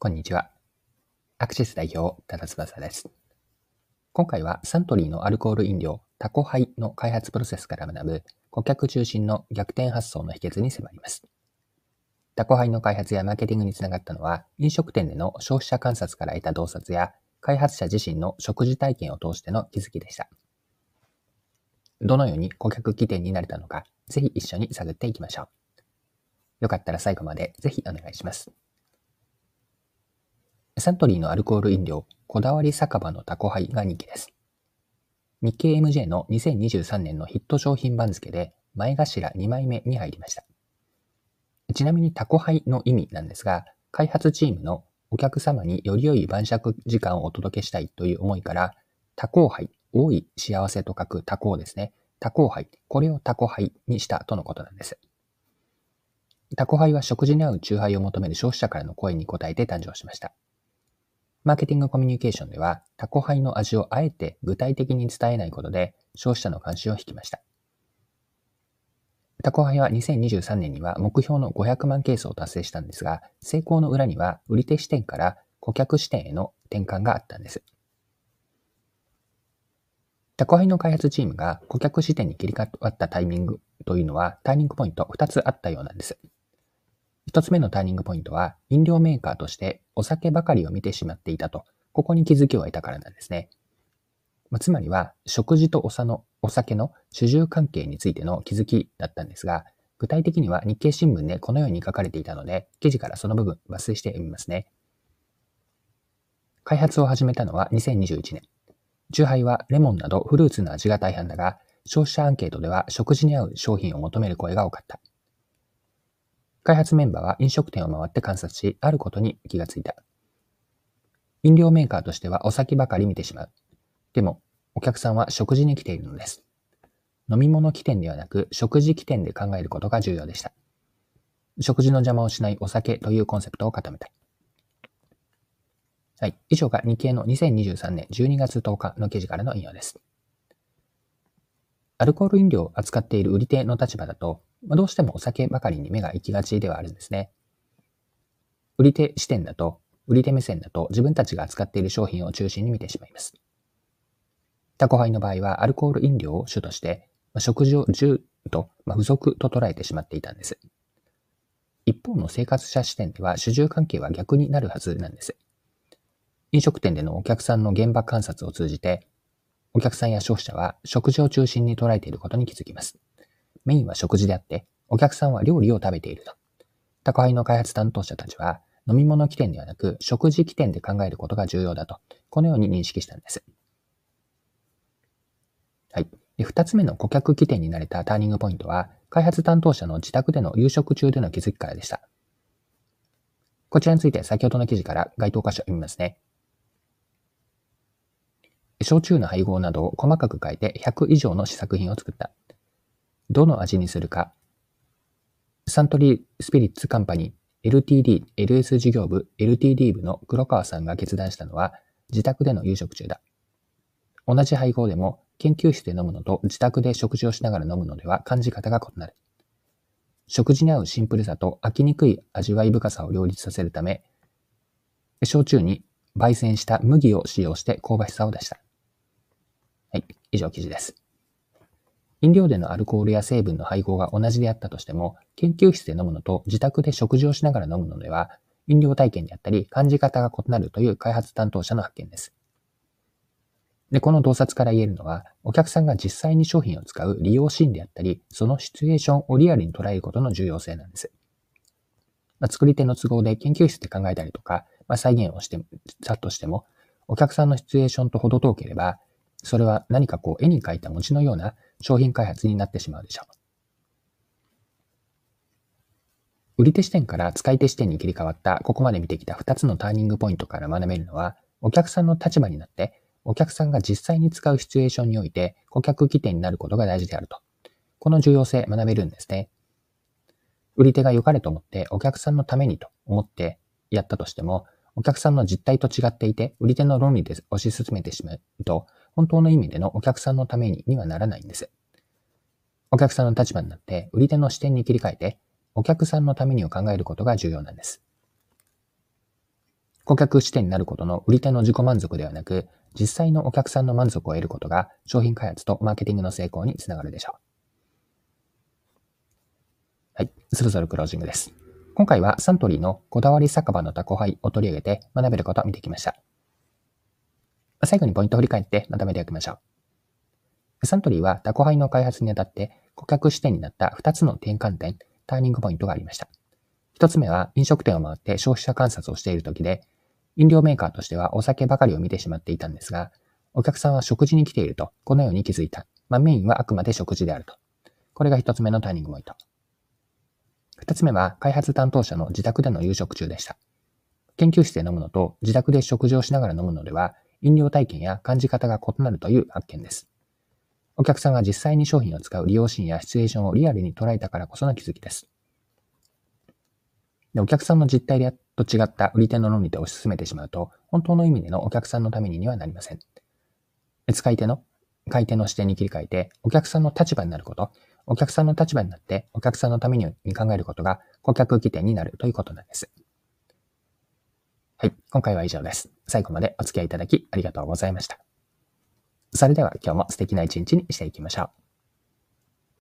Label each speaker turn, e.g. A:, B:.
A: こんにちは。アクシス代表、多田翼です。今回はサントリーのアルコール飲料、タコハイの開発プロセスから学ぶ顧客中心の逆転発想の秘訣に迫ります。タコハイの開発やマーケティングにつながったのは、飲食店での消費者観察から得た洞察や、開発者自身の食事体験を通しての気づきでした。どのように顧客起点になれたのか、ぜひ一緒に探っていきましょう。よかったら最後までぜひお願いします。サントリーのアルコール飲料、こだわり酒場のタコハイが人気です。日経 MJ の2023年のヒット商品番付で前頭2枚目に入りました。ちなみにタコハイの意味なんですが、開発チームのお客様により良い晩酌時間をお届けしたいという思いから、タコハイ、多い幸せと書くタコですね。タコハイ、これをタコハイにしたとのことなんです。タコハイは食事に合うチューハイを求める消費者からの声に応えて誕生しました。マーケティングコミュニケーションでは、タコハイの味をあえて具体的に伝えないことで消費者の関心を引きました。タコハイは2023年には目標の500万ケースを達成したんですが、成功の裏には売り手視点から顧客視点への転換があったんです。タコハイの開発チームが顧客視点に切り替わったタイミングというのはターニングポイント2つあったようなんです。一つ目のターニングポイントは、飲料メーカーとしてお酒ばかりを見てしまっていたと、ここに気づきを得たからなんですね。まつまりは、食事とおさのお酒の主従関係についての気づきだったんですが、具体的には日経新聞でこのように書かれていたので、記事からその部分抜粋して読みますね。開発を始めたのは2021年。チューハイはレモンなどフルーツの味が大半だが、消費者アンケートでは食事に合う商品を求める声が多かった。開発メンバーは飲食店を回って観察し、あることに気がついた。飲料メーカーとしてはお酒ばかり見てしまう。でも、お客さんは食事に来ているのです。飲み物起点ではなく、食事起点で考えることが重要でした。食事の邪魔をしないお酒というコンセプトを固めた。はい。以上が日経の2023年12月10日の記事からの引用です。アルコール飲料を扱っている売り手の立場だと、まあ、どうしてもお酒ばかりに目が行きがちではあるんですね。売り手視点だと、売り手目線だと自分たちが扱っている商品を中心に見てしまいます。タコハイの場合はアルコール飲料を主として、まあ、食事を重と、まあ、付属と捉えてしまっていたんです。一方の生活者視点では主従関係は逆になるはずなんです。飲食店でのお客さんの現場観察を通じて、お客さんや消費者は食事を中心に捉えていることに気づきます。メインは食事であって、お客さんは料理を食べていると。宅配の開発担当者たちは、飲み物起点ではなく、食事起点で考えることが重要だと、このように認識したんです。はい。二つ目の顧客起点になれたターニングポイントは、開発担当者の自宅での夕食中での気づきからでした。こちらについて先ほどの記事から該当箇所読みますね。焼酎の配合などを細かく変えて100以上の試作品を作った。どの味にするか、サントリースピリッツカンパニー LTD、LS 事業部 LTD 部の黒川さんが決断したのは自宅での夕食中だ。同じ配合でも研究室で飲むのと自宅で食事をしながら飲むのでは感じ方が異なる。食事に合うシンプルさと飽きにくい味わい深さを両立させるため、焼酎に焙煎した麦を使用して香ばしさを出した。はい、以上記事です。飲料でのアルコールや成分の配合が同じであったとしても、研究室で飲むのと自宅で食事をしながら飲むのでは、飲料体験であったり感じ方が異なるという開発担当者の発見です。で、この洞察から言えるのは、お客さんが実際に商品を使う利用シーンであったり、そのシチュエーションをリアルに捉えることの重要性なんです。まあ、作り手の都合で研究室で考えたりとか、まあ、再現をして、たとしても、お客さんのシチュエーションと程遠ければ、それは何かこう絵に描いた餅のような商品開発になってしまうでしょう。売り手視点から使い手視点に切り替わったここまで見てきた2つのターニングポイントから学べるのは、お客さんの立場になって、お客さんが実際に使うシチュエーションにおいて顧客起点になることが大事であると。この重要性学べるんですね。売り手が良かれと思ってお客さんのためにと思ってやったとしても、お客さんの実態と違っていて、売り手の論理で推し進めてしまうと、本当の意味でのお客さんのためににはならないんです。お客さんの立場になって、売り手の視点に切り替えて、お客さんのためにを考えることが重要なんです。顧客視点になることの売り手の自己満足ではなく、実際のお客さんの満足を得ることが商品開発とマーケティングの成功につながるでしょう。はい、そろそろクロージングです。今回はサントリーのこだわり酒場のタコハイを取り上げて学べることを見てきました。最後にポイントを振り返ってまとめておきましょう。サントリーはタコハイの開発にあたって顧客視点になった2つの転換点、ターニングポイントがありました。1つ目は飲食店を回って消費者観察をしている時で、飲料メーカーとしてはお酒ばかりを見てしまっていたんですが、お客さんは食事に来ていると、このように気づいた。まあ、メインはあくまで食事であると。これが1つ目のターニングポイント。二つ目は、開発担当者の自宅での夕食中でした。研究室で飲むのと自宅で食事をしながら飲むのでは、飲料体験や感じ方が異なるという発見です。お客さんが実際に商品を使う利用シーンやシチュエーションをリアルに捉えたからこその気づきです。でお客さんの実態でと違った売り手の論理で推し進めてしまうと、本当の意味でのお客さんのためににはなりません。使い手の、買い手の視点に切り替えて、お客さんの立場になること、お客さんの立場になって、お客さんのために考えることが顧客起点になるということなんです。はい。今回は以上です。最後までお付き合いいただきありがとうございました。それでは今日も素敵な一日にしていきましょう。